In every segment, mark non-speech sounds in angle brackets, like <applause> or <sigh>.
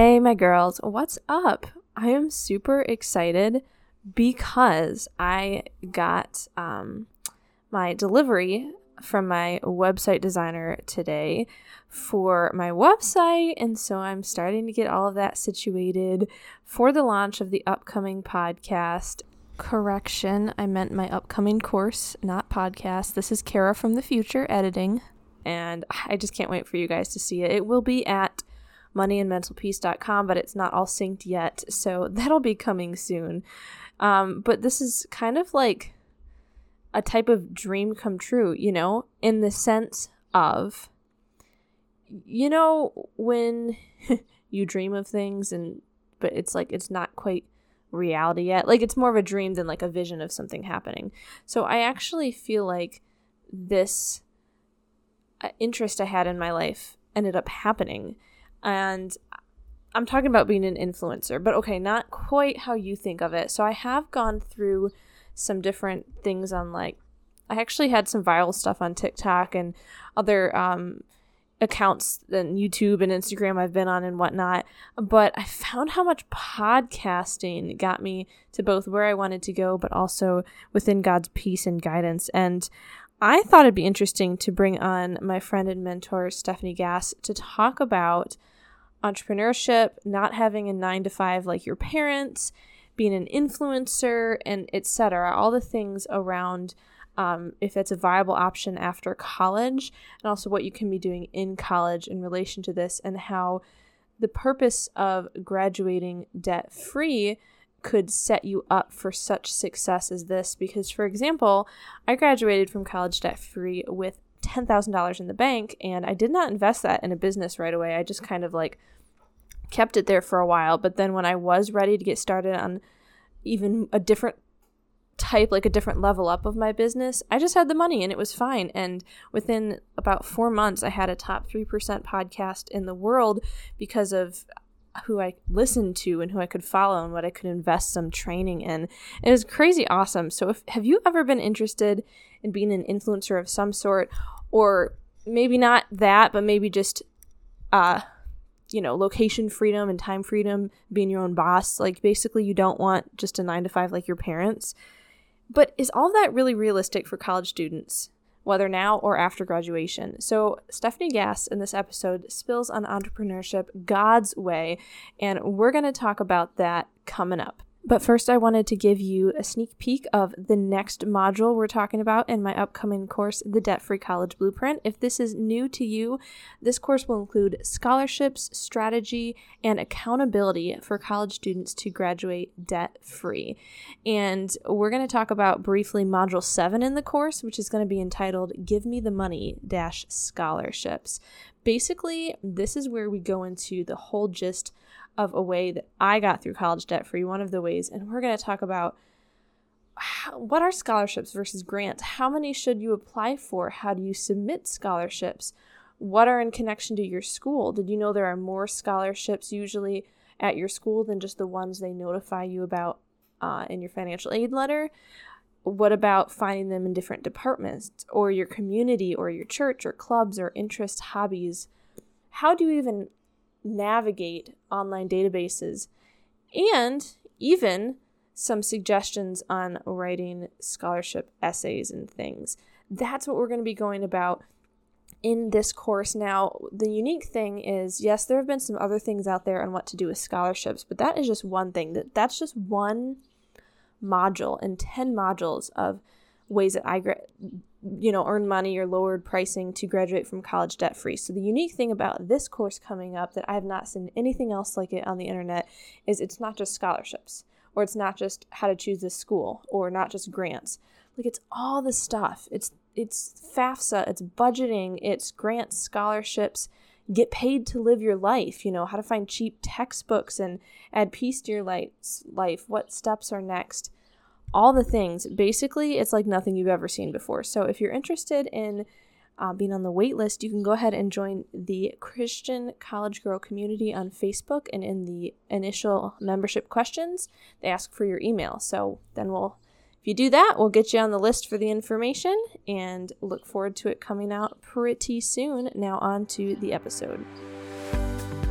Hey, my girls, what's up? I am super excited because I got um, my delivery from my website designer today for my website. And so I'm starting to get all of that situated for the launch of the upcoming podcast. Correction, I meant my upcoming course, not podcast. This is Kara from the future editing. And I just can't wait for you guys to see it. It will be at moneyandmentalpeace.com, but it's not all synced yet. So <laughs> that'll be coming soon. Um, but this is kind of like a type of dream come true, you know, in the sense of, you know, when <laughs> you dream of things and, but it's like, it's not quite reality yet. Like it's more of a dream than like a vision of something happening. So I actually feel like this uh, interest I had in my life ended up happening and I'm talking about being an influencer, but okay, not quite how you think of it. So I have gone through some different things on like, I actually had some viral stuff on TikTok and other um, accounts and YouTube and Instagram I've been on and whatnot. But I found how much podcasting got me to both where I wanted to go, but also within God's peace and guidance. And I thought it'd be interesting to bring on my friend and mentor, Stefanie Gass, to talk about entrepreneurship, not having a nine to five like your parents, being an influencer, and etc. All the things around um, if it's a viable option after college, and also what you can be doing in college in relation to this, and how the purpose of graduating debt free could set you up for such success as this. Because, for example, I graduated from college debt free with $10,000 in the bank, and I did not invest that in a business right away. I just kind of like kept it there for a while. But then when I was ready to get started on even a different type, like a different level up of my business, I just had the money and it was fine. And within about four months, I had a top 3% podcast in the world because of who I listened to and who I could follow and what I could invest some training in. It was crazy awesome. So if have you ever been interested in being an influencer of some sort or maybe not that, but maybe just uh you know, location freedom and time freedom, being your own boss. Like basically you don't want just a 9 to 5 like your parents. But is all that really realistic for college students? Whether now or after graduation. So, Stefanie Gass in this episode spills on entrepreneurship God's way, and we're going to talk about that coming up. But first, I wanted to give you a sneak peek of the next module we're talking about in my upcoming course, The Debt Free College Blueprint. If this is new to you, this course will include scholarships, strategy, and accountability for college students to graduate debt free. And we're going to talk about briefly Module 7 in the course, which is going to be entitled Give Me the Money Dash Scholarships. Basically, this is where we go into the whole gist of a way that I got through college debt free, one of the ways. And we're going to talk about how, what are scholarships versus grants? How many should you apply for? How do you submit scholarships? What are in connection to your school? Did you know there are more scholarships usually at your school than just the ones they notify you about uh, in your financial aid letter? What about finding them in different departments or your community or your church or clubs or interest hobbies? How do you even navigate online databases, and even some suggestions on writing scholarship essays and things. That's what we're going to be going about in this course. Now, the unique thing is, yes, there have been some other things out there on what to do with scholarships, but that is just one thing. That that's just one module and 10 modules of ways that I you know, earn money or lowered pricing to graduate from college debt free. So the unique thing about this course coming up that I have not seen anything else like it on the internet is it's not just scholarships or it's not just how to choose this school or not just grants. Like it's all the stuff. It's it's FAFSA, it's budgeting, it's grants, scholarships, get paid to live your life, you know, how to find cheap textbooks and add peace to your life, what steps are next all the things. Basically, it's like nothing you've ever seen before. So if you're interested in uh, being on the wait list, you can go ahead and join the Christian College Girl community on Facebook. And in the initial membership questions, they ask for your email. So then we'll, if you do that, we'll get you on the list for the information and look forward to it coming out pretty soon. Now, on to the episode.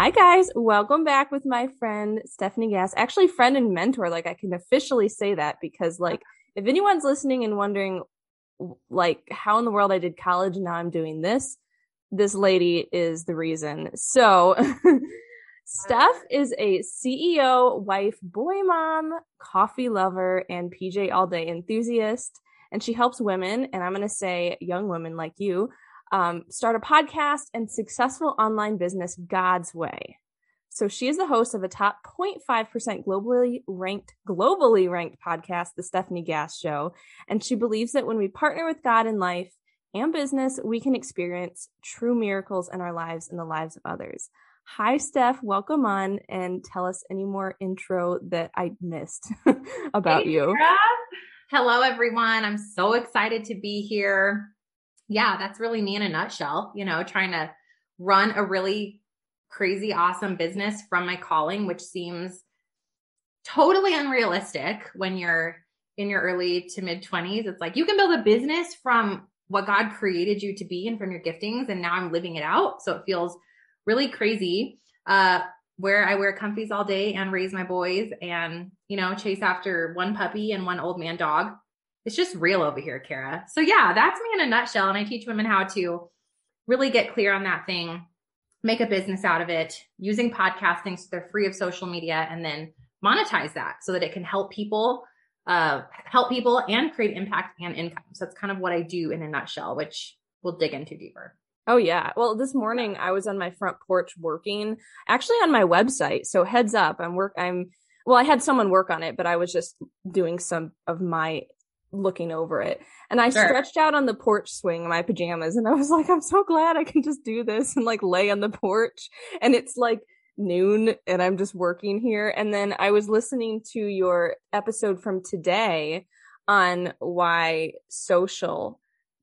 Hi, guys. Welcome back with my friend Stefanie Gass. Actually, friend and mentor. Like, I can officially say that because, like, <laughs> if anyone's listening and wondering, like, how in the world I did college and now I'm doing this, this lady is the reason. So, <laughs> Steph is a CEO, wife, boy mom, coffee lover, and PJ all day enthusiast. And she helps women, and I'm going to say young women like you, um, start a podcast and successful online business God's way. So she is the host of a top 0.5% globally ranked, globally ranked podcast, The Stefanie Gass Show. And she believes that when we partner with God in life and business, we can experience true miracles in our lives and the lives of others. Hi, Steph. Welcome on and tell us any more intro that I missed <laughs> about hey, you. Sarah. Hello, everyone. I'm so excited to be here yeah, that's really me in a nutshell, you know, trying to run a really crazy, awesome business from my calling, which seems totally unrealistic when you're in your early to mid 20s. It's like you can build a business from what God created you to be and from your giftings. And now I'm living it out. So it feels really crazy. Uh, where I wear comfies all day and raise my boys and, you know, chase after one puppy and one old man dog it's just real over here, Kara. So yeah, that's me in a nutshell. And I teach women how to really get clear on that thing, make a business out of it using podcasting so they're free of social media and then monetize that so that it can help people uh, help people and create impact and income. So that's kind of what I do in a nutshell, which we'll dig into deeper. Oh yeah. Well, this morning I was on my front porch working, actually on my website. So heads up, I'm work I'm well, I had someone work on it, but I was just doing some of my looking over it. And I sure. stretched out on the porch swing in my pajamas and I was <laughs> like, I'm so glad I can just do this and like lay on the porch. And it's like noon and I'm just working here. And then I was listening to your episode from today on why social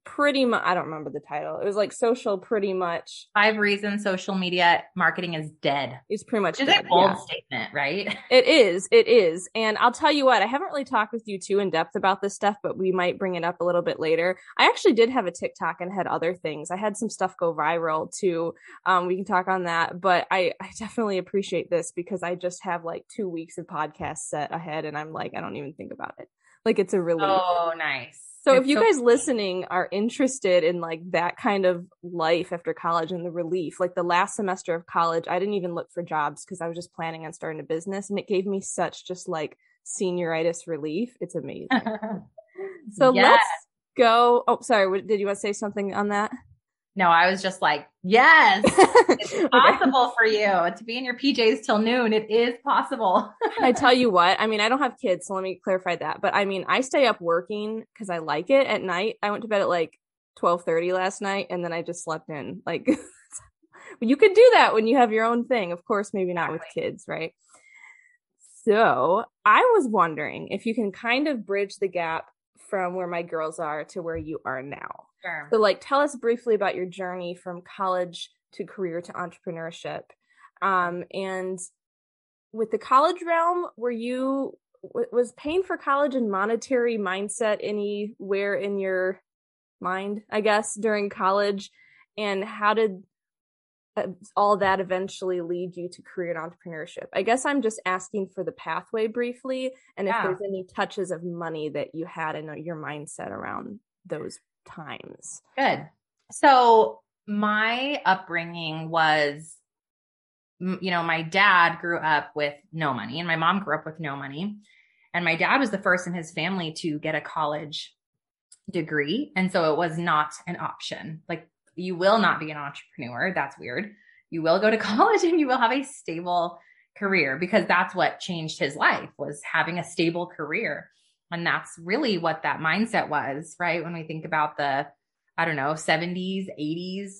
pretty much I don't remember the title. It was like social pretty much five reasons social media marketing is dead. It's pretty much is dead, a bold yeah. statement, right? <laughs> It is. It is. And I'll tell you what, I haven't really talked with you too in depth about this stuff, but we might bring it up a little bit later. I actually did have a TikTok and had other things. I had some stuff go viral too. Um, we can talk on that, but I, I definitely appreciate this because I just have like two weeks of podcasts set ahead and I'm like, I don't even think about it. Like it's a relief. Oh, nice. So if you so- guys listening are interested in like that kind of life after college and the relief, like the last semester of college, I didn't even look for jobs because I was just planning on starting a business and it gave me such just like senioritis relief. It's amazing. <laughs> so yes. let's go. Oh, sorry. Did you want to say something on that? No, I was just like, yes, <laughs> it's possible for you to be in your PJs till noon. It is possible. I tell you what, I mean, I don't have kids, so let me clarify that. But I mean, I stay up working because I like it at night. I went to bed at like twelve thirty last night, and then I just slept in. Like, <laughs> you could do that when you have your own thing. Of course, maybe not with kids, right? So I was wondering if you can kind of bridge the gap from where my girls are to where you are now. Sure. So, like, tell us briefly about your journey from college to career to entrepreneurship. Um, and with the college realm, were you was paying for college and monetary mindset anywhere in your mind? I guess during college, and how did all that eventually lead you to career and entrepreneurship? I guess I'm just asking for the pathway briefly and yeah. if there's any touches of money that you had in uh, your mindset around those times. Good. So, my upbringing was you know, my dad grew up with no money and my mom grew up with no money. And my dad was the first in his family to get a college degree. And so it was not an option. Like you will not be an entrepreneur. That's weird. You will go to <laughs> college and you will have a stable career because that's what changed his life was having a stable career. And that's really what that mindset was, right? When we think about the, I don't know, 70s, 80s.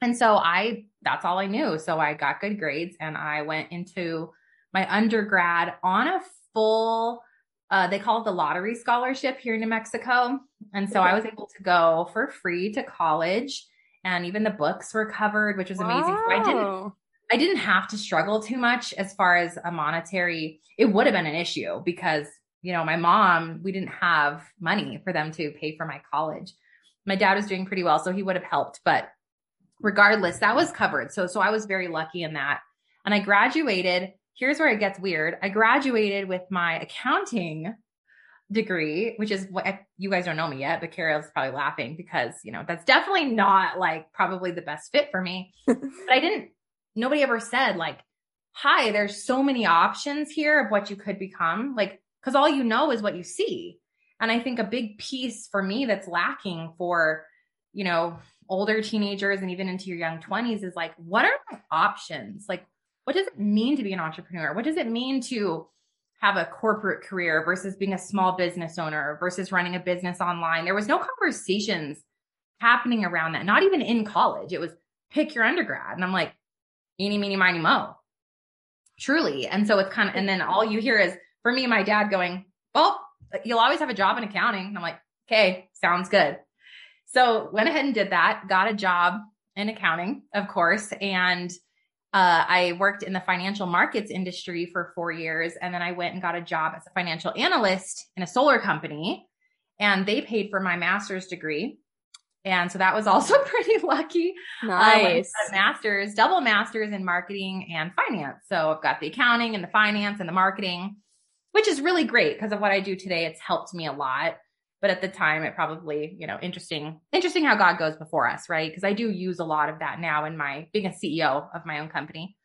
And so I, that's all I knew. So I got good grades and I went into my undergrad on a full uh, they call it the lottery scholarship here in New Mexico. And so I was able to go for free to college and even the books were covered, which was amazing. Wow. So I didn't I didn't have to struggle too much as far as a monetary. It would have been an issue because, you know, my mom, we didn't have money for them to pay for my college. My dad was doing pretty well, so he would have helped, but regardless, that was covered. So so I was very lucky in that. And I graduated here's where it gets weird. I graduated with my accounting degree, which is what you guys don't know me yet, but Kara's probably laughing because, you know, that's definitely not like probably the best fit for me. <laughs> but I didn't, nobody ever said like, hi, there's so many options here of what you could become. Like, cause all you know is what you see. And I think a big piece for me that's lacking for, you know, older teenagers and even into your young 20s is like, what are my options? Like, what does it mean to be an entrepreneur? What does it mean to have a corporate career versus being a small business owner versus running a business online? There was no conversations happening around that, not even in college. It was pick your undergrad. And I'm like, eeny, meeny, miny, mo. Truly. And so it's kind of, and then all you hear is for me, my dad going, well, you'll always have a job in accounting. And I'm like, okay, sounds good. So went ahead and did that, got a job in accounting, of course. And uh, I worked in the financial markets industry for four years. And then I went and got a job as a financial analyst in a solar company. And they paid for my master's degree. And so that was also <laughs> pretty lucky. Nice. Uh, master's, double master's in marketing and finance. So I've got the accounting and the finance and the marketing, which is really great because of what I do today. It's helped me a lot but at the time it probably you know interesting interesting how god goes before us right? Because i do use a lot of that now in my being a ceo of my own company.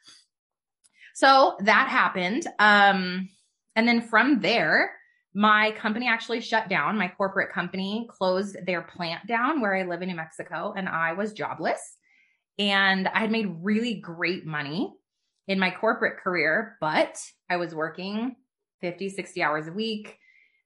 So that happened um and then from there my company actually shut down. My corporate company closed their plant down where i live in new mexico and i was jobless. And i had made really great money in my corporate career but i was working 50 60 hours a week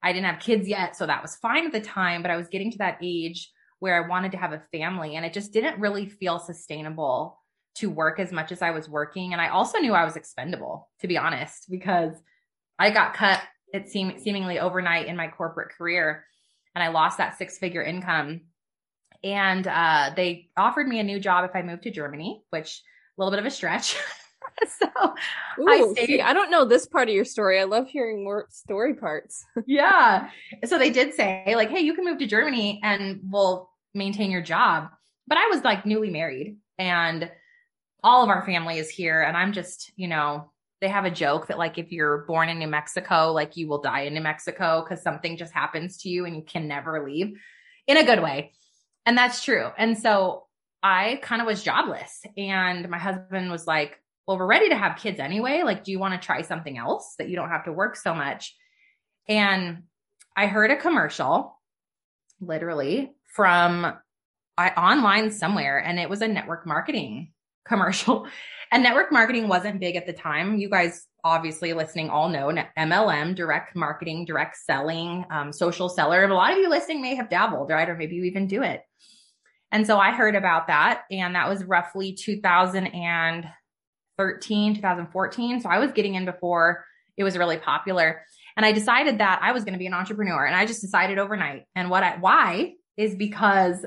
I didn't have kids yet, so that was fine at the time, but I was getting to that age where I wanted to have a family and it just didn't really feel sustainable to work as much as I was working. And I also knew I was expendable, to be honest, because I got cut, it seemed seemingly overnight in my corporate career and I lost that six figure income. And uh, they offered me a new job if I moved to Germany, which a little bit of a stretch. <laughs> <laughs> so Ooh, I stayed. See, I don't know this part of your story. I love hearing more story parts. <laughs> yeah. So they did say, like, hey, you can move to Germany and we'll maintain your job. But I was like newly married and all of our family is here. And I'm just, you know, they have a joke that like if you're born in New Mexico, like you will die in New Mexico because something just happens to you and you can never leave in a good way. And that's true. And so I kind of was jobless. And my husband was like, well, we're ready to have kids anyway. Like, do you want to try something else that you don't have to work so much? And I heard a commercial literally from I, online somewhere, and it was a network marketing <laughs> commercial. And network marketing wasn't big at the time. You guys, obviously, listening, all know MLM, direct marketing, direct selling, um, social seller. A lot of you listening may have dabbled, right? Or maybe you even do it. And so I heard about that, and that was roughly 2000 and 2013, 2014. So I was getting in before it was really popular. And I decided that I was going to be an entrepreneur and I just decided overnight. And what I, why is because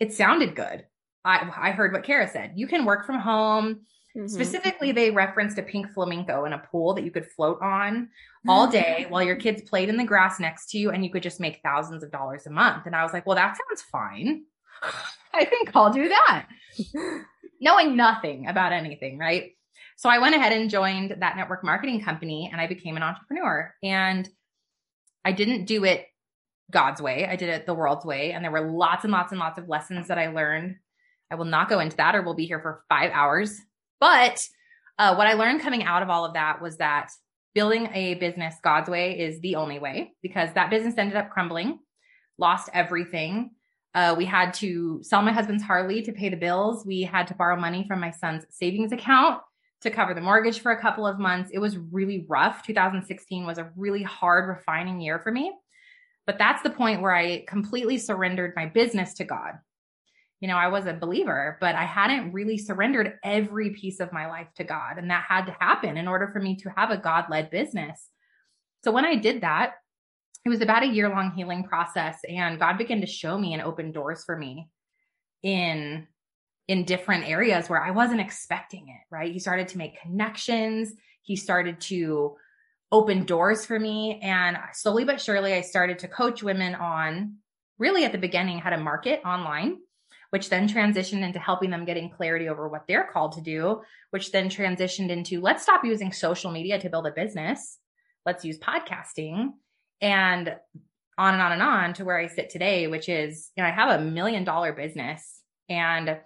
it sounded good. I, I heard what Kara said. You can work from home. Mm-hmm. Specifically, they referenced a pink flamingo in a pool that you could float on all day while your kids played in the grass next to you and you could just make thousands of dollars a month. And I was like, well, that sounds fine. <laughs> I think I'll do that. <laughs> Knowing nothing about anything, right? So I went ahead and joined that network marketing company and I became an entrepreneur. And I didn't do it God's way. I did it the world's way. And there were lots and lots and lots of lessons that I learned. I will not go into that or we'll be here for five hours. But uh, what I learned coming out of all of that was that building a business God's way is the only way because that business ended up crumbling, lost everything. Uh, we had to sell my husband's Harley to pay the bills. We had to borrow money from my son's savings account to cover the mortgage for a couple of months. It was really rough. 2016 was a really hard, refining year for me. But that's the point where I completely surrendered my business to God. You know, I was a believer, but I hadn't really surrendered every piece of my life to God. And that had to happen in order for me to have a God led business. So when I did that, it was about a year long healing process. And God began to show me and open doors for me in in different areas where I wasn't expecting it, right? He started to make connections. He started to open doors for me. And slowly but surely, I started to coach women on really at the beginning how to market online, which then transitioned into helping them getting clarity over what they're called to do, which then transitioned into let's stop using social media to build a business. Let's use podcasting and on and on and on to where I sit today, which is, you know, I have a million dollar business and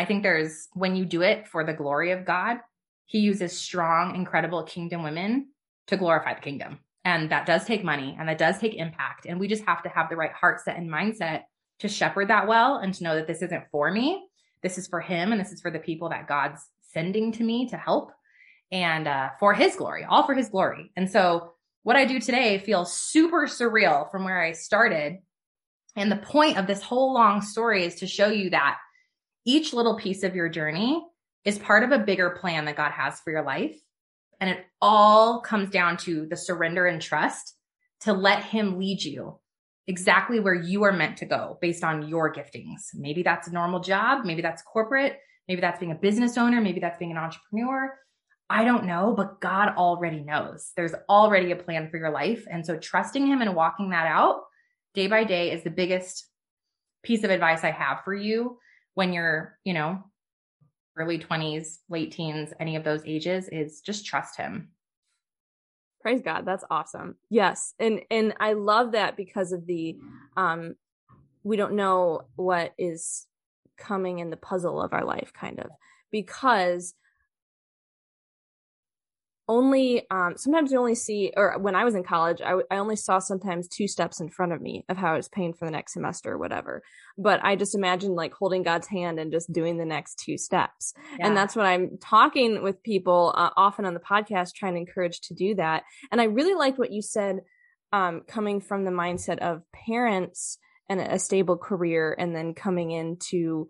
I think there's when you do it for the glory of God, he uses strong, incredible kingdom women to glorify the kingdom. And that does take money and that does take impact. And we just have to have the right heart set and mindset to shepherd that well and to know that this isn't for me. This is for him and this is for the people that God's sending to me to help and uh, for his glory, all for his glory. And so what I do today feels super surreal from where I started. And the point of this whole long story is to show you that each little piece of your journey is part of a bigger plan that God has for your life. And it all comes down to the surrender and trust to let Him lead you exactly where you are meant to go based on your giftings. Maybe that's a normal job. Maybe that's corporate. Maybe that's being a business owner. Maybe that's being an entrepreneur. I don't know, but God already knows. There's already a plan for your life. And so trusting Him and walking that out day by day is the biggest piece of advice I have for you when you're, you know, early 20s, late teens, any of those ages is just trust him. Praise God. That's awesome. Yes. And and I love that because of the um we don't know what is coming in the puzzle of our life kind of because only um, sometimes you only see or when i was in college I, I only saw sometimes two steps in front of me of how i was paying for the next semester or whatever. But i just imagine like holding god's hand and just doing the next two steps. Yeah. and that's what i'm talking with people uh, often on the podcast trying to encourage to do that. And i really liked what you said um, coming from the mindset of parents and a stable career and then coming into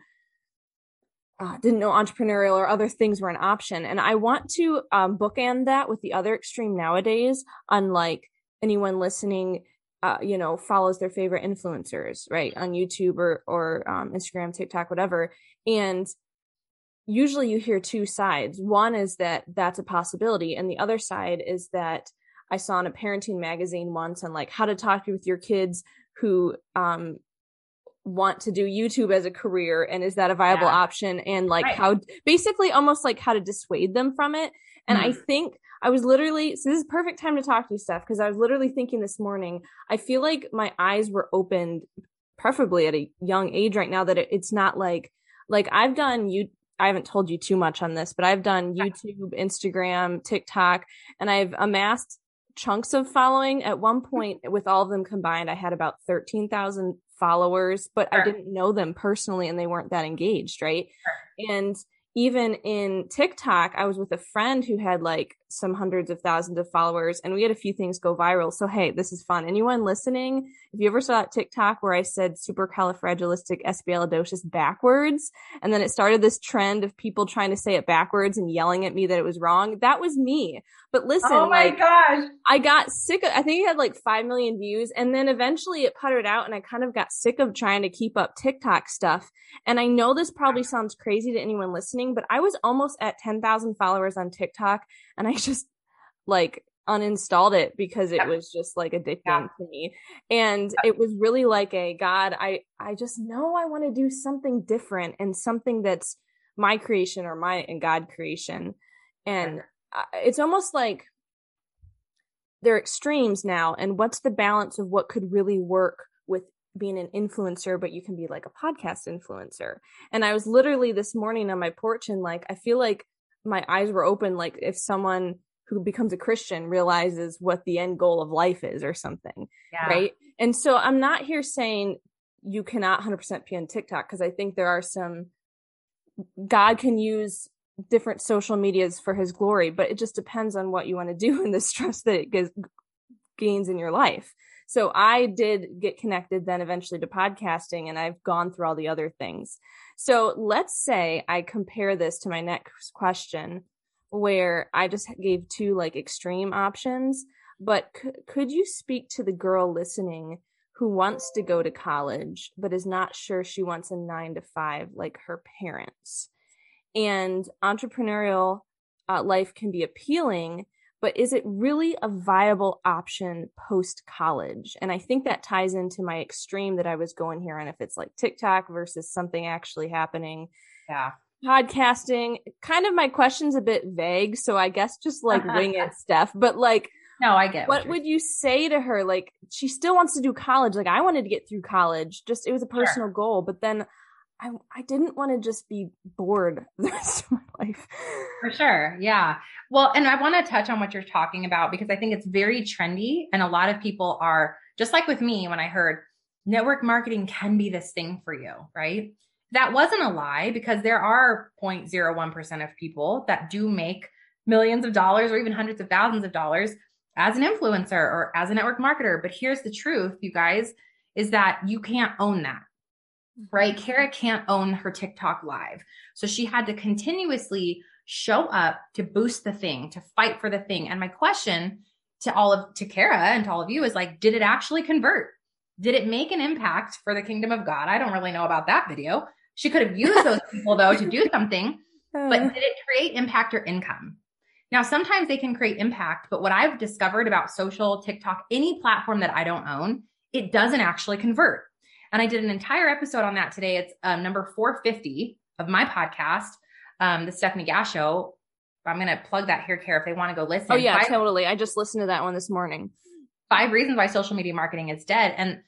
uh, didn't know entrepreneurial or other things were an option. And I want to um, bookend that with the other extreme nowadays, unlike anyone listening, uh, you know, follows their favorite influencers, right, on YouTube or, or um, Instagram, TikTok, whatever. And usually you hear two sides. One is that that's a possibility. And the other side is that I saw in a parenting magazine once on like how to talk with your kids who um, want to do YouTube as a career and is that a viable yeah. option and like right. how basically almost like how to dissuade them from it. And mm. I mm-hmm. think I was literally so this is perfect time to talk to you Steph because I was literally thinking this morning I feel like my eyes were opened preferably at a young age right now that it, it's not like like I've done you I haven't told you too much on this but I've done YouTube, Instagram, TikTok and I've amassed chunks of following. At one point, with all of them combined, I had about 13,000 followers, but sure. I didn't know them personally and they weren't that engaged, right? Sure. And even in TikTok, I was with a friend who had like some hundreds of thousands of followers and we had a few things go viral. So, hey, this is fun. Anyone listening, if you ever saw that TikTok where I said supercalifragilisticexpialidocious backwards, and then it started this trend of people trying to say it backwards and yelling at me that it was wrong, that was me. But listen, oh my like, gosh, I got sick of, I think it had like 5 million views and then eventually it puttered out and I kind of got sick of trying to keep up TikTok stuff. And I know this probably sounds crazy to anyone listening, but I was almost at 10,000 followers on TikTok and I <laughs> just like uninstalled it because it was just like addicting yeah. to me. And it was really like a God, I I just know I want to do something different and something that's my creation or my and God creation. And it's almost like they're extremes now and what's the balance of what could really work with being an influencer but you can be like a podcast influencer and i was literally this morning on my porch and like i feel like my eyes were open like if someone who becomes a christian realizes what the end goal of life is or something yeah. right and so i'm not here saying you cannot 100% be on tiktok because i think there are some god can use different social medias for his glory, but it just depends on what you want to do <laughs> and the stress that it gives, gains in your life. So I did get connected then eventually to podcasting and I've gone through all the other things. So let's say I compare this to my next question where I just gave two like extreme options, but c- could you speak to the girl listening who wants to go to college but is not sure she wants a 9 to 5 like her parents? and entrepreneurial uh, life can be appealing but is it really a viable option post college and i think that ties into my extreme that i was going here on if it's like tiktok versus something actually happening. Yeah. Podcasting kind of my question's a bit vague so i guess just like <laughs> wing it steph but like no i get what, what would you say to her? Like she still wants to do college. Like i wanted to get through college. Just it was a personal sure. goal but then I I didn't want to just be bored <laughs> the rest of my life. For sure. Yeah. Well, and I want to touch on what you're talking about because I think it's very trendy and a lot of people are just like with me when I heard network marketing can be this thing for you, right? That wasn't a lie because there are 0.01% of people that do make millions of dollars or even hundreds of thousands of dollars as an influencer or as a network marketer. But here's the truth, you guys, is that you can't own that right? Kara can't own her TikTok live. So she had to continuously show up to boost the thing, to fight for the thing. And my question to all of to Kara and to all of you is like, did it actually convert? Did it make an impact for the kingdom of God? I don't really know about that video. She could have used those <laughs> people though to do something, but uh. did it create impact or income? Now, sometimes they can create impact, but what I've discovered about social, TikTok, any platform that I don't own, it doesn't actually convert. And I did an entire episode on that today. It's um, number 450 of my podcast, um, the Stefanie Gass Show. I'm going to plug that here, Kara if they want to go listen. Oh, yeah, five, totally. I just listened to that one this morning. Five reasons why social media marketing is dead. And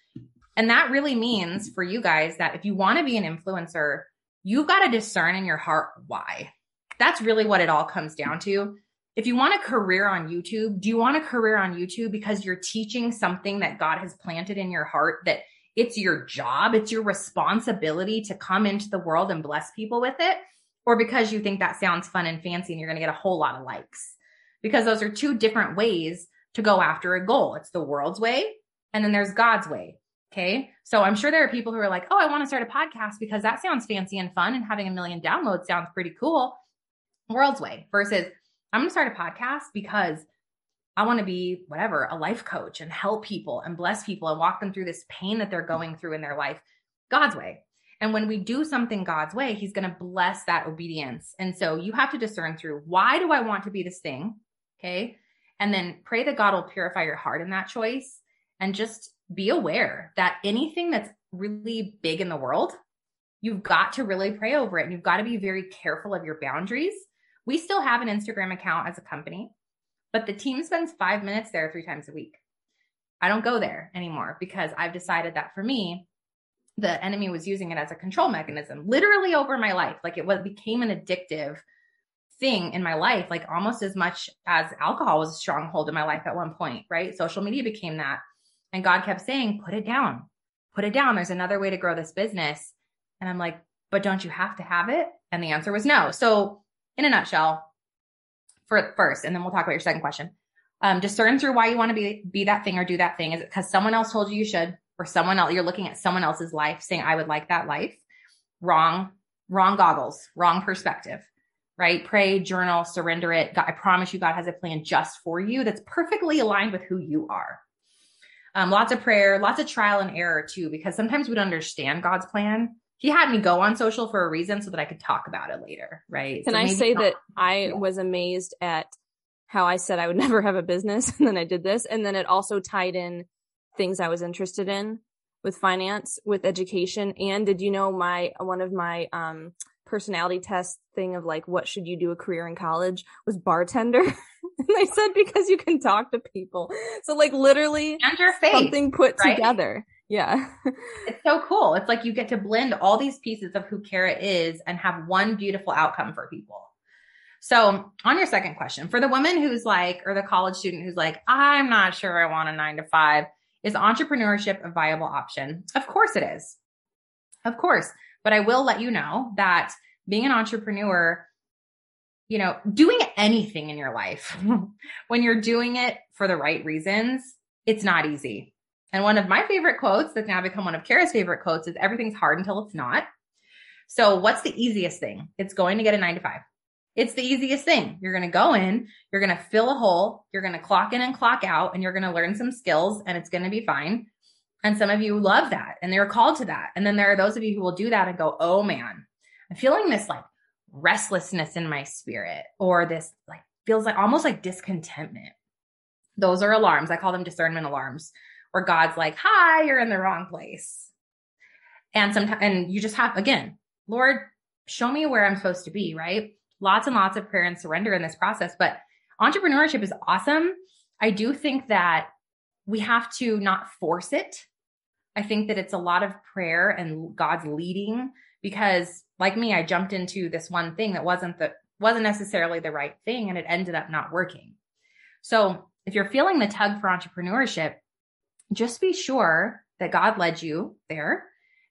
and that really means for you guys that if you want to be an influencer, you've got to discern in your heart why. That's really what it all comes down to. If you want a career on YouTube, do you want a career on YouTube because you're teaching something that God has planted in your heart that it's your job, it's your responsibility to come into the world and bless people with it, or because you think that sounds fun and fancy and you're going to get a whole lot of likes. Because those are two different ways to go after a goal. It's the world's way, and then there's God's way. Okay. So I'm sure there are people who are like, oh, I want to start a podcast because that sounds fancy and fun, and having a million downloads sounds pretty cool. World's way versus I'm going to start a podcast because I want to be whatever, a life coach and help people and bless people and walk them through this pain that they're going through in their life God's way. And when we do something God's way, He's going to bless that obedience. And so you have to discern through why do I want to be this thing? Okay. And then pray that God will purify your heart in that choice and just be aware that anything that's really big in the world, you've got to really pray over it and you've got to be very careful of your boundaries. We still have an Instagram account as a company but the team spends five minutes there three times a week. I don't go there anymore because I've decided that for me, the enemy was using it as a control mechanism, literally over my life. Like it was became an addictive thing in my life, like almost as much as alcohol was a stronghold in my life at one point, right? Social media became that. And God kept saying, put it down, put it down. There's another way to grow this business. And I'm like, but don't you have to have it? And the answer was no. So, in a nutshell, for first, and then we'll talk about your second question. Um, discern through why you want to be be that thing or do that thing. Is it because someone else told you you should, or someone else you're looking at someone else's life saying I would like that life? Wrong, wrong goggles, wrong perspective. Right? Pray, journal, surrender it. God, I promise you, God has a plan just for you that's perfectly aligned with who you are. Um, lots of prayer, lots of trial and error too, because sometimes we don't understand God's plan he had me go on social for a reason so that I could talk about it later, right? Can so I say that I was amazed at how I said I would <laughs> never have a business and then I did this. And then it also tied in things I was interested in with finance, with education. And did you know my, one of my, um, personality test thing of like, what should you do a career in college was bartender. <laughs> and they said, because you can talk to people. So like literally and your face, something put right? together. Yeah. <laughs> it's so cool. It's like you get to blend all these pieces of who Kara is and have one beautiful outcome for people. So, on your second question, for the woman who's like, or the college student who's like, I'm not sure I want a nine to five, is entrepreneurship a viable option? Of course it is. Of course. But I will let you know that being an entrepreneur, you know, doing anything in your life, <laughs> when you're doing it for the right reasons, it's not easy. And one of my favorite quotes that's now become one of Kara's favorite quotes is everything's hard until it's not. So, what's the easiest thing? It's going to get a nine to five. It's the easiest thing. You're going to go in, you're going to fill a hole, you're going to clock in and clock out, and you're going to learn some skills, and it's going to be fine. And some of you love that and they're called to that. And then there are those of you who will do that and go, oh man, I'm feeling this like restlessness in my spirit, or this like feels like almost like discontentment. Those are alarms. I call them discernment alarms, where God's like, hi, you're in the wrong place. And sometimes, and you just have, again, Lord, show me where I'm supposed to be, right? lots and lots of prayer and surrender in this process. But entrepreneurship is awesome. I do think that we have to not force it. I think that it's a lot of prayer and God's leading because like me, I jumped into this one thing that wasn't the wasn't necessarily the right thing and it ended up not working. So if you're feeling the tug for entrepreneurship, just be sure that God led you there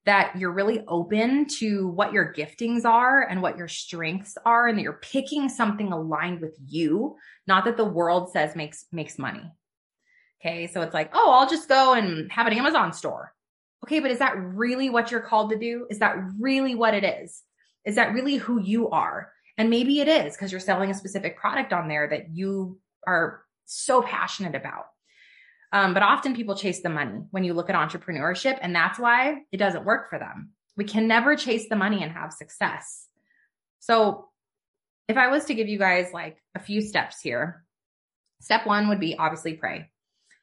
that you're really open to what your giftings are and what your strengths are and that you're picking something aligned with you not that the world says makes makes money. Okay so it's like oh i'll just go and have an amazon store. Okay but is that really what you're called to do? Is that really what it is? Is that really who you are? And maybe it is because you're selling a specific product on there that you are so passionate about um, but often people chase the money when you look at entrepreneurship, and that's why it doesn't work for them. We can never chase the money and have success. So, if I was to give you guys like a few steps here, step one would be obviously pray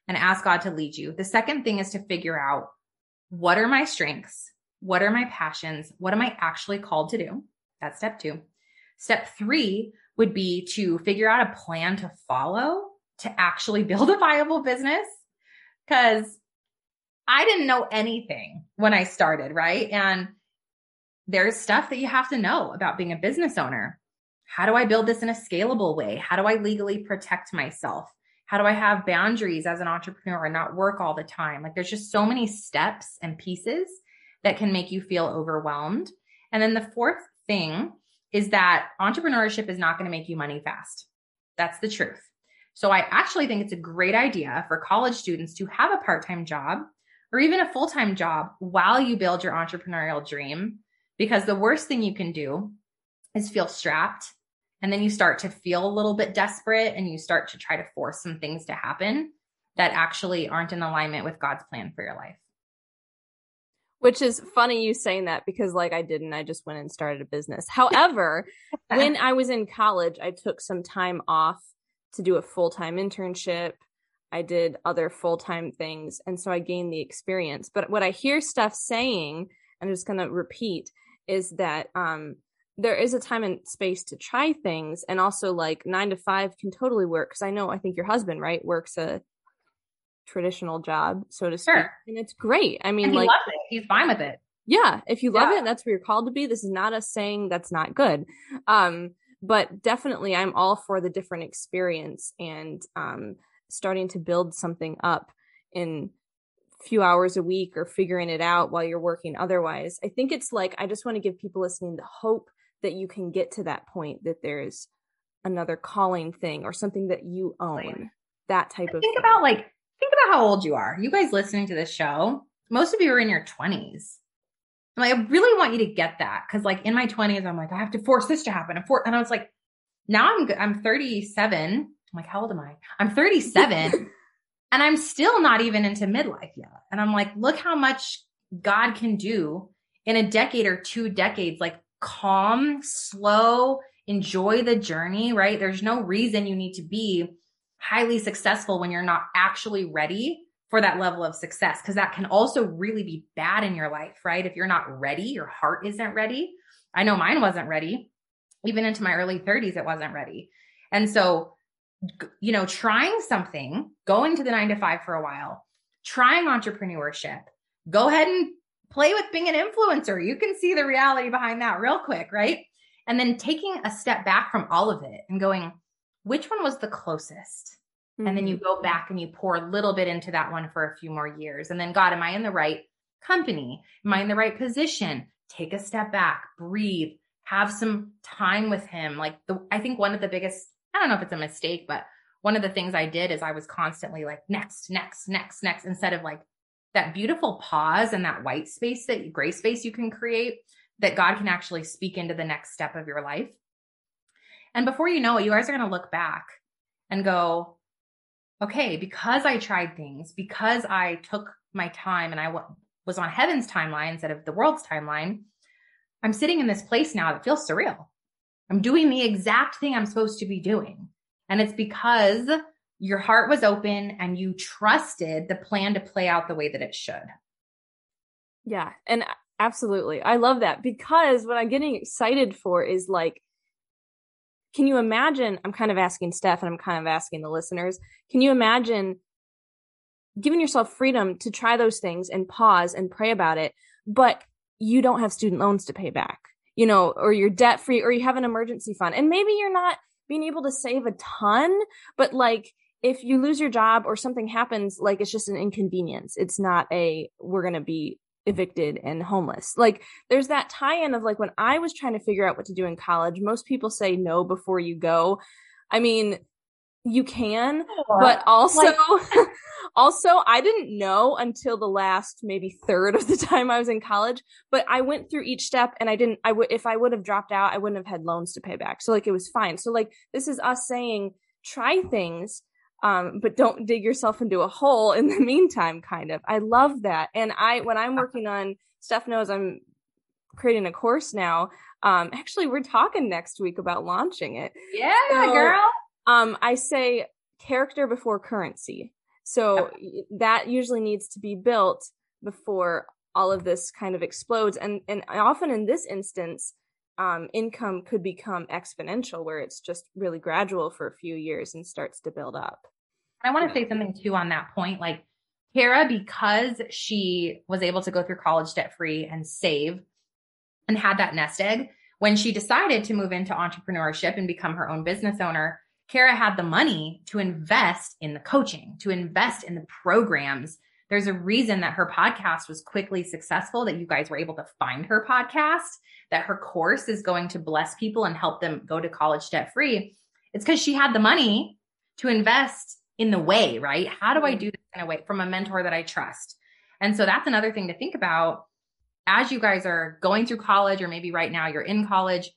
and ask God to lead you. The second thing is to figure out what are my strengths? What are my passions? What am I actually called to do? That's step two. Step three would be to figure out a plan to follow to actually <laughs> build a viable business because I didn't know anything when I started, right? And there's stuff that you have to know about being a business owner. How do I build this in a scalable way? How do I legally protect myself? How do I have boundaries as an entrepreneur and not work all the time? Like there's just so many steps and pieces that can make you feel overwhelmed. And then the fourth thing is that entrepreneurship is not going to make you money fast. That's the truth. So I actually think it's a great idea for college students to have a part time job or even a full time job while you build your entrepreneurial dream. Because the worst thing you can do is feel strapped. And then you start to feel a little bit desperate and you start to try to force some things to happen that actually aren't in alignment with God's plan for your life. Which is funny you saying that because, like, I didn't. I just went and started a business. However, <laughs> when I was in college, I took some time off to do a full time internship. I did other full time things. And so I gained the experience. But what I hear Steph saying, and I'm just going to repeat, is that um, there is a time and space to try things. And also, like, nine to five can totally work. Cause I know, I think your husband, right, works a traditional job, so to speak. Sure. And it's great. I mean, like, he's fine with it. Yeah. If you love yeah. it, that's where you're called to be. This is not us saying that's not good. Um, but definitely i'm all for the different experience and um, starting to build something up in few hours a week or figuring it out while you're working otherwise. I think it's like i just want to give people listening the hope that you can get to that point that there's another calling thing or something that you own that type of think thing. about like think about how old you are. You guys listening to this show most of you are in your 20s like, I really want you to get that because, like, in my 20s, I'm like, I have to force this to happen. And, for, and I was like, now I'm I'm 37. I'm like, how old am I? I'm 37, <laughs> and I'm still not even into midlife yet. And I'm like, look how much God can do in a decade or two decades. Like, calm, slow, enjoy the journey, right? There's no reason you need to be highly successful when you're not actually ready for that level of success because that can also really be bad in your life, right? If you're not ready, your heart isn't ready. I know mine wasn't ready. Even into my early 30s, it wasn't ready. And so, you know, trying something, going to the nine to five for a while, trying entrepreneurship, go ahead and play with being an influencer. You can see the reality behind that real quick, right? And then taking a step back from all of it and going, which one was the closest? Mm-hmm. And then you mm-hmm. go back and you pour a little bit into that one for a few more years. And then, God, am I in the right company? Am I in the right position? Take a step back, breathe, have some time with Him. Like, the, I think one of the biggest, I don't know if it's a mistake, but one of the things I did is I was constantly like, next, next, next, next, instead of like that beautiful pause and that white space, that gray space you can create, that God can actually speak into the next step of your life. And before you know it, you guys are going to look back and go, okay, because I tried things, because I took my time and I w- was on heaven's timeline instead of the world's timeline, I'm sitting in this place now that feels surreal. I'm doing the exact thing I'm supposed to be doing. And it's because your heart was open and you trusted the plan to play out the way that it should. Yeah. And absolutely. I love that because what I'm getting excited for is like, can you imagine? I'm kind of asking Steph and I'm kind of asking the listeners. Can you imagine giving yourself freedom to try those things and pause and pray about it, but you don't have student loans to pay back, you know, or you're debt free or you have an emergency fund and maybe you're not being able to save a ton, but like if you lose your job or something happens, like it's just an inconvenience. It's not a, we're going to be evicted and homeless. Like there's that tie in of like when I was trying to figure out what to do in college, most people say no before you go. I mean, you can, but also like- <laughs> <laughs> also I didn't know until the last maybe third of the time I was in college, but I went through each step and I didn't I would if I would have dropped out, I wouldn't have had loans to pay back. So like it was fine. So like this is us saying try things um, but don't dig yourself into a hole in the <laughs> meantime, kind of. I love that. And I, when I'm working on, Steph knows I'm creating a course now. Um, actually, we're talking next week about launching it. Yeah, so, girl. Um, I say character before currency. So that usually needs to be built before all of this kind of explodes. And, and often in this instance, um, income could become exponential where it's just really gradual for a few years and starts to build up. I want to say something too on that point. Like Kara, because she was able to go through college debt free and save and had that nest egg, when she decided to move into entrepreneurship and become her own business owner, Kara had the money to invest in the coaching, to invest in the programs there's a reason that her podcast was quickly successful, that you guys were able to find her podcast, that her course is going to bless people and help them go to college debt free. It's because she had the money to invest in the way, right? How do I mm-hmm. do this in a way from a mentor that I trust? And so that's another thing to think about as you guys are going through college, or maybe right now you're in college,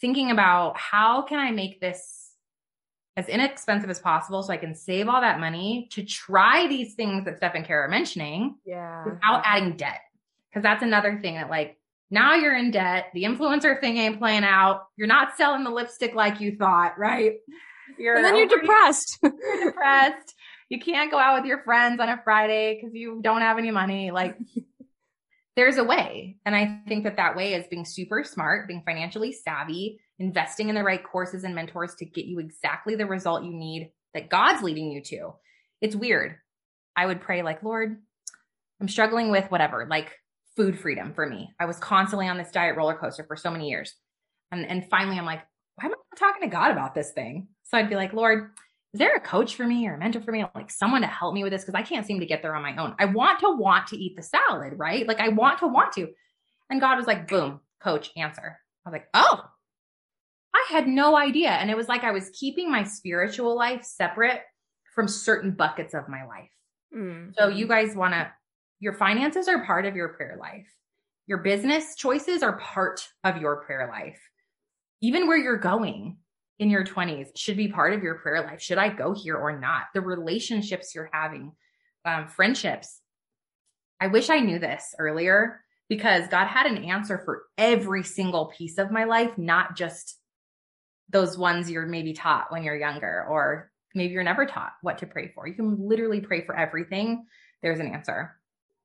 thinking about how can I make this as inexpensive as possible so I can save all that money to try these things that Steph and Kara are mentioning yeah. without adding debt. Cause that's another thing that like now you're in debt. The influencer thing ain't playing out. You're not selling the lipstick like you thought, right? You're and then you're depressed. <laughs> you're depressed. You can't go out with your friends on a Friday because you don't have any money. Like <laughs> there's a way. And I think that that way is being super smart, being financially savvy, investing in the right courses and mentors to get you exactly the result you need that God's leading you to. It's weird. I would pray, like, Lord, I'm struggling with whatever, like food freedom for me. I was constantly on this diet roller coaster for so many years. And, and finally, I'm like, why am I not talking to God about this thing? So I'd be like, Lord, is there a coach for me or a mentor for me? Like someone to help me with this? Cause I can't seem to get there on my own. I want to want to eat the salad, right? Like I want to want to. And God was like, boom, coach, answer. I was like, oh, I had no idea. And it was like I was keeping my spiritual life separate from certain buckets of my life. Mm-hmm. So you guys want to, your finances are part of your prayer life. Your business choices are part of your prayer life. Even where you're going in your 20s should be part of your prayer life. Should I go here or not? The relationships you're having, um, friendships. I wish I knew this earlier because God had an answer for every single piece of my life, not just those ones you're maybe taught when you're younger, or maybe you're never taught what to pray for. You can literally pray for everything. There's an answer.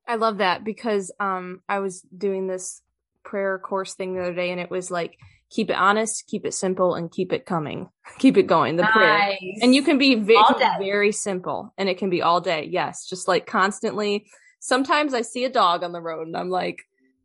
I love that because um I was doing this prayer course thing the other day and it was like keep it honest, keep it simple, and keep it coming. <laughs> keep it going. The nice. prayer. And you can be, v- very simple and it can be all day. Yes. Just like constantly. Sometimes I see a dog on the road and I'm like,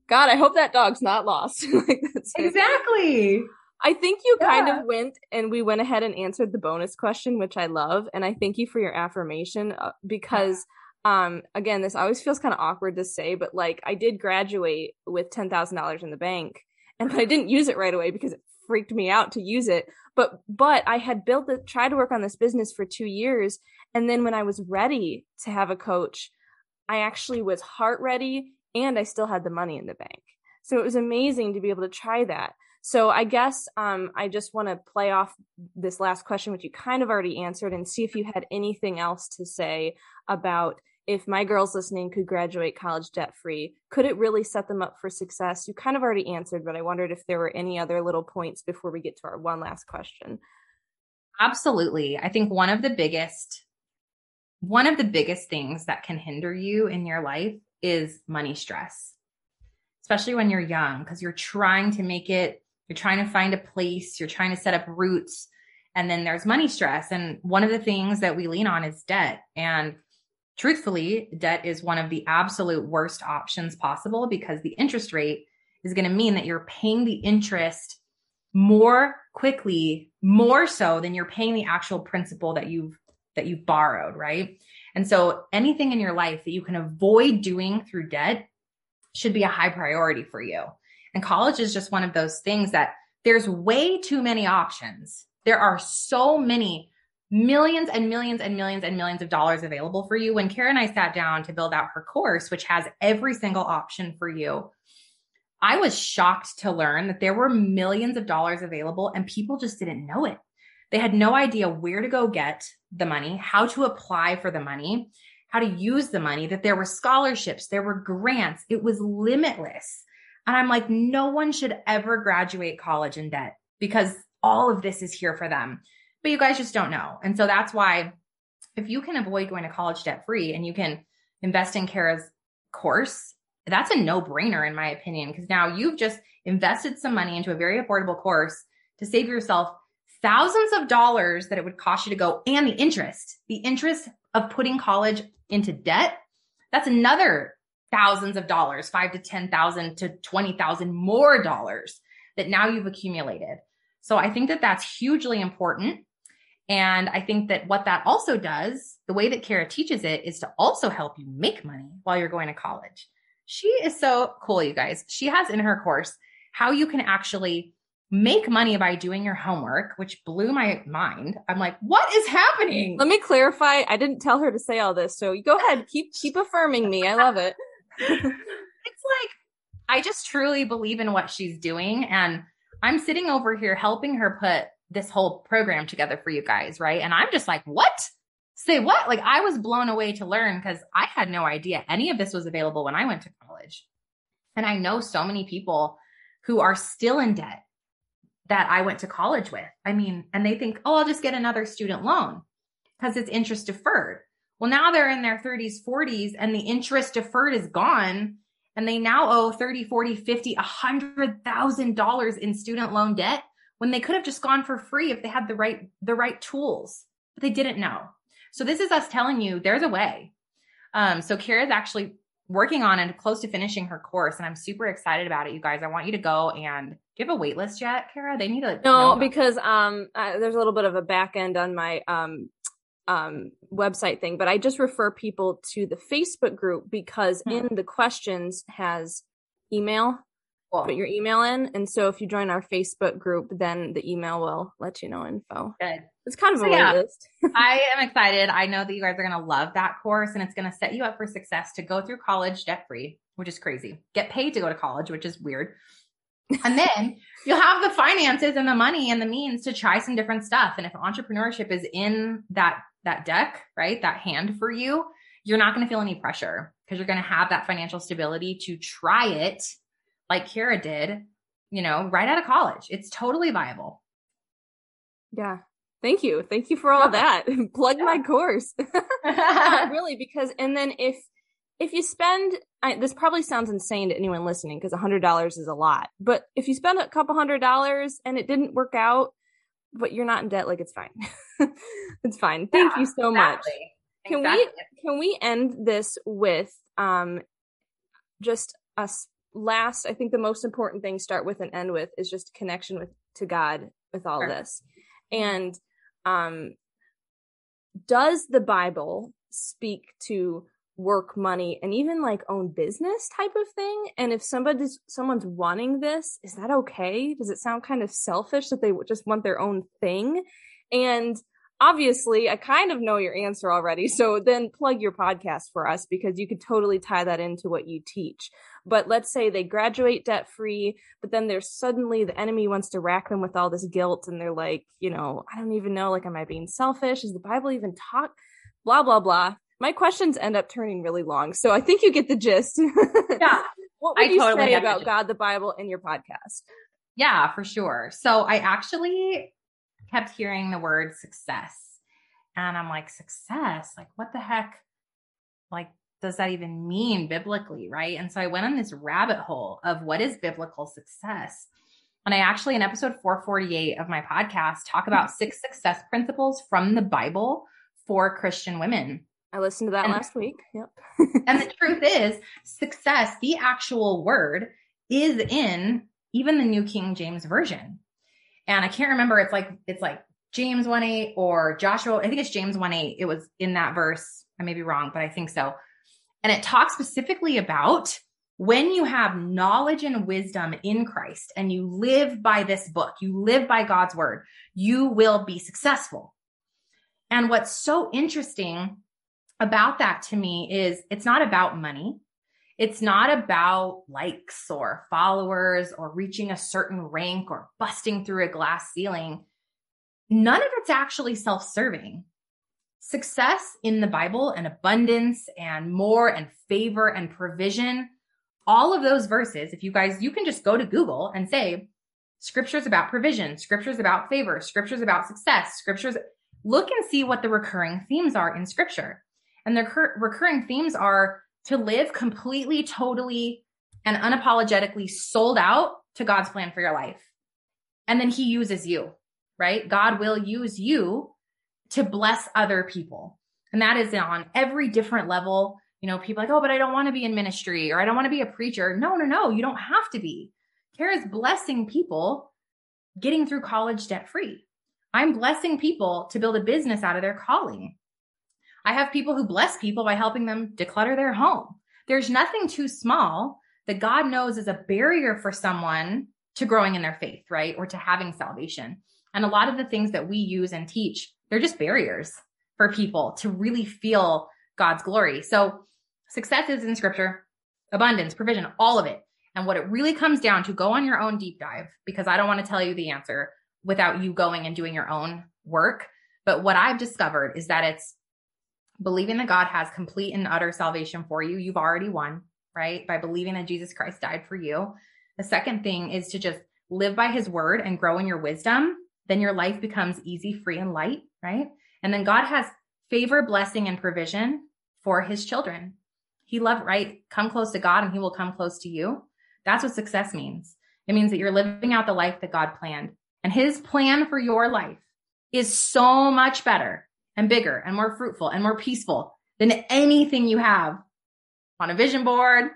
God, I hope that dog's not lost. <laughs> like, exactly. It. I think you yeah. kind of went and we went ahead and answered the bonus question, which I love. And I thank you for your affirmation uh, because um again this always feels kind of awkward to say but like i did graduate with $10000 in the bank and i didn't use it right away because it freaked me out to use it but but i had built the tried to work on this business for two years and then when i was ready to have a coach i actually was heart ready and i still had the money in the bank so it was amazing to be able to try that so i guess um, i just want to play off this last question which you kind of already answered and see if you had anything else to say about if my girls listening could graduate college debt free, could it really set them up for success? You kind of already answered, but I wondered if there were any other little points before we get to our one last question. Absolutely. I think one of the biggest one of the biggest things that can hinder you in your life is money stress. Especially when you're young because you're trying to make it, you're trying to find a place, you're trying to set up roots, and then there's money stress and one of the things that we lean on is debt and truthfully, debt is one of the absolute worst options possible because the interest rate is going to mean that you're paying the interest more quickly, more so than you're paying the actual principal that you've that you've borrowed, right? And so anything in your life that you can avoid doing through debt should be a high priority for you. And college is just one of those things that there's way too many options. There are so many millions and millions and millions and millions of dollars available for you. When Kara and I sat down to build out her course, which has every single option for you, I was shocked to learn that there were millions of dollars available and people just didn't know it. They had no idea where to go get the money, how to apply for the money, how to use the money, that there were scholarships, there were grants. It was limitless. And I'm like, no one should ever graduate college in debt because all of this is here for them but you guys just don't know. And so that's why if you can avoid going to college debt free and you can invest in Kara's course, that's a no brainer in my opinion, because now you've just invested some money into a very affordable course to save yourself thousands of dollars that it would cost you to go and the interest, the interest of putting college into debt. That's another thousands of dollars, five to 10,000 to 20,000 more dollars that now you've accumulated. So I think that that's hugely important. And I think that what that also does, the way that Kara teaches it is to also help you make money while you're going to college. She is so cool, you guys. She has in her course how you can actually make money by doing your homework, which blew my mind. I'm like, what is happening? Let me clarify. I didn't tell her to say all this. So go ahead, keep keep affirming me. I love it. It's like I just truly believe in what she's doing and I'm sitting over here helping her put this whole program together for you guys, right? And I'm just like, what? Say what? Like I was blown away to learn because I had no idea any of this was available when I went to college. And I know so many people who are still in debt that I went to college with. I mean, and they think, oh, I'll just get another student loan because it's interest deferred. Well, now they're in their 30s, 40s, and the interest deferred is gone. And they now owe 30, 40, 50, $100,000 in student loan debt when they could have just gone for free if they had the right the right tools but they didn't know. So this is us telling you there's a way. Um, so kara's actually working on and close to finishing her course and i'm super excited about it you guys. I want you to go and do you have a wait list yet kara? They need to no because um uh, there's a little bit of a back end on my um um website thing but i just refer people to the facebook group because hmm. in the questions has email Cool. Put your email in, and so if you join our Facebook group, then the email will let you know info. Good. It's kind of so a yeah, list. <laughs> I am excited. I know that you guys are going to love that course, and it's going to set you up for success to go through college debt free, which is crazy. Get paid to go to college, which is weird. and then <laughs> you'll have the finances and the money and the means to try some different stuff. And if entrepreneurship is in that that deck, right, that hand for you, you're not going to feel any pressure because you're going to have that financial stability to try it like Kara did, you know, right out of college. It's totally viable. Yeah. Thank you. Thank you for all that. <laughs> Plug yeah. my course. <laughs> <laughs> really, because, and then if, if you spend, I, this probably sounds insane to anyone listening because a hundred dollars is a lot, but if you spend a couple hundred dollars and it didn't work out, but you're not in debt, like it's fine. <laughs> it's fine. Thank yeah, you so exactly. much. Can exactly. we, can we end this with, um, just us last, I think the most important thing start with and end with is just connection with, to God with all sure. this. And um, does the Bible speak to work money and even like own business type of thing and if somebody's someone's wanting this is that okay does it sound kind of selfish that they just want their own thing and obviously i kind of know your answer already so then plug your podcast for us because you could totally tie that into what you teach but let's say they graduate debt free, but then there's suddenly the enemy wants to rack them with all this guilt and they're like, you know, I don't even know, like, am I being selfish? Is the Bible even talk? Blah, blah, blah. My questions end up turning really long. So I think you get the gist. <laughs> Yeah. what would I you totally say about God, the Bible, in your podcast? Yeah, for sure. So I actually kept hearing the word success. And I'm like, success? Like, what the heck? Like, does that even mean biblically? Right. And so I went on this rabbit hole of what is biblical success. And I actually, in episode 448 of my podcast, talk about <laughs> six success principles from the Bible for Christian women. I listened to that and, last week. Yep. <laughs> and the truth is, success, the actual word, is in even the New King James Version. And I can't remember, it's like, it's like James 1 8 or Joshua, I think it's James 1 8. It was in that verse. I may be wrong, but I think so. And it talks specifically about when you have knowledge and wisdom in Christ and you live by this book, you live by God's word, you will be successful. And what's so interesting about that to me is it's not about money. It's not about likes or followers or reaching a certain rank or busting through a glass ceiling. None of it's actually self serving success in the Bible and abundance and more and favor and provision. All of those verses, if you guys, you can just go to Google and say, scriptures about provision, scriptures about favor, scriptures about success, scriptures, look and see what the recurring themes are in scripture. And their recur- recurring themes are to live completely, totally, and unapologetically sold out to God's plan for your life. And then he uses you, right? God will use you to bless other people. And that is on every different level. You know, people like, oh, but I don't want to be in ministry or I don't want to be a preacher. No, no, no, you don't have to be. Kara's blessing people getting through college debt free. I'm blessing people to build a business out of their calling. I have people who bless people by helping them declutter their home. There's nothing too small that God knows is a barrier for someone to growing in their faith, right? Or to having salvation. And a lot of the things that we use and teach they're just barriers for people to really feel God's glory. So success is in scripture, abundance, provision, all of it. And what it really comes down to, go on your own deep dive because I don't want to tell you the answer without you going and doing your own work. But what I've discovered is that it's believing that God has complete and utter salvation for you. You've already won, right? By believing that Jesus Christ died for you. The second thing is to just live by his word and grow in your wisdom. Then your life becomes easy, free, and light right? And then God has favor, blessing, and provision for his children. He love, right? Come close to God and he will come close to you. That's what success means. It means that you're living out the life that God planned. And his plan for your life is so much better and bigger and more fruitful and more peaceful than anything you have on a vision board,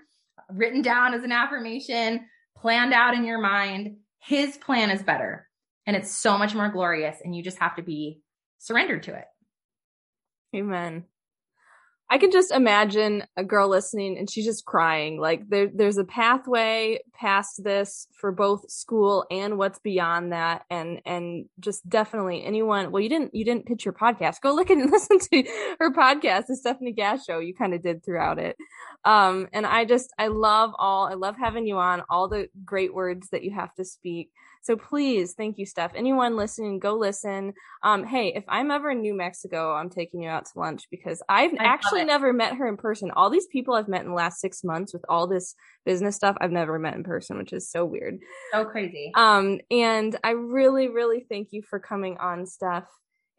written down as an affirmation, planned out in your mind. His plan is better and it's so much more glorious. And you just have to be surrendered to it. Amen. I can just imagine a girl listening and she's just crying. Like there, there's a pathway past this for both school and what's beyond that. And, and just definitely anyone, well, you didn't, you didn't pitch your podcast. Go look and <laughs> listen to her podcast, the Stefanie Gass show. You kind of did throughout it. Um, and I just, I love all, I love having you on all the great words that you have to speak. So please, thank you, Steph. Anyone listening, go listen. Um, hey, if I'm ever in New Mexico, I'm taking you out to lunch because I've I actually never met her in person. All these people I've met in the last six months with all this business stuff, I've never met in person, which is so weird. So crazy. Um, and I really, really thank you for coming on, Steph.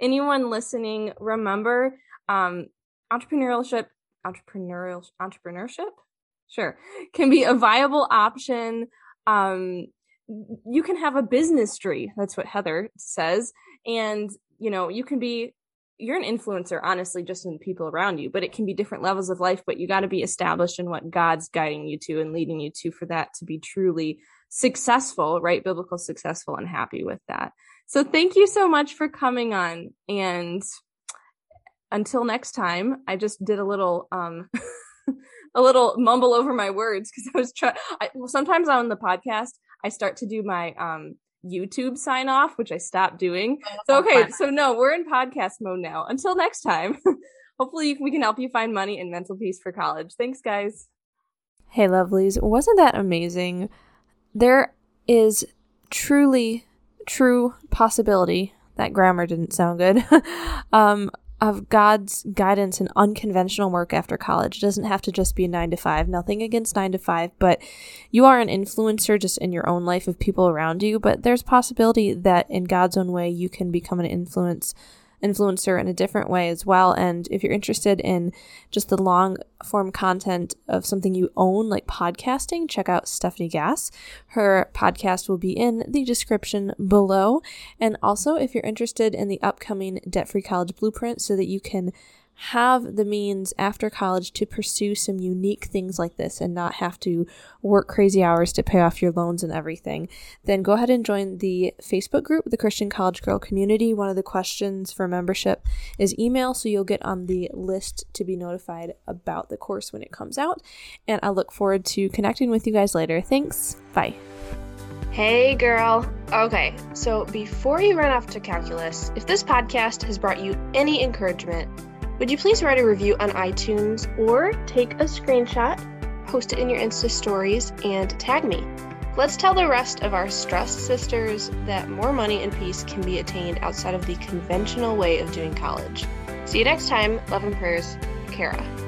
Anyone listening, remember, um, entrepreneurship, entrepreneurial entrepreneurship, sure, can be a viable option. Um, you can have a business tree. That's what Heather says. And, you know, you can be, you're an influencer, honestly, just in the people around you, but it can be different levels of life, but you got to be established in what God's guiding you to and leading you to for that to be truly successful, right? Biblical successful and happy with that. So thank you so much for coming on. And until next time, I just did a little, um, <laughs> a little mumble over my words because I was trying. Sometimes on the podcast, I start to do my um YouTube sign off, which I stopped doing. So okay, so no, we're in podcast mode now. Until next time, <laughs> hopefully we can help you find money and mental peace for college. Thanks, guys. Hey, lovelies, wasn't that amazing? There is truly true possibility that grammar didn't sound good <laughs> um, of God's guidance and unconventional work after college. It doesn't have to just be a nine to five. Nothing against nine to five, but you are an influencer just in your own life of people around you. But there's possibility that in God's own way, you can become an influence influencer in a different way as well. And if you're interested in just the long form content of something you own, like podcasting, check out Stefanie Gass. Her podcast will be in the description below. And also, if you're interested in the upcoming Debt Free College Blueprint so that you can have the means after college to pursue some unique things like this and not have to work crazy hours to pay off your loans and everything, then go ahead and join the Facebook group, the Christian College Girl Community. One of the questions for membership is email, so you'll get on the list to be notified about the course when it comes out. And I look forward to connecting with you guys later. Thanks. Bye. Hey, girl. Okay, so before you run off to calculus, if this podcast has brought you any encouragement, would you please write a review on iTunes or take a screenshot, post it in your Insta stories, and tag me? Let's tell the rest of our stressed sisters that more money and peace can be attained outside of the conventional way of doing college. See you next time. Love and prayers, Kara.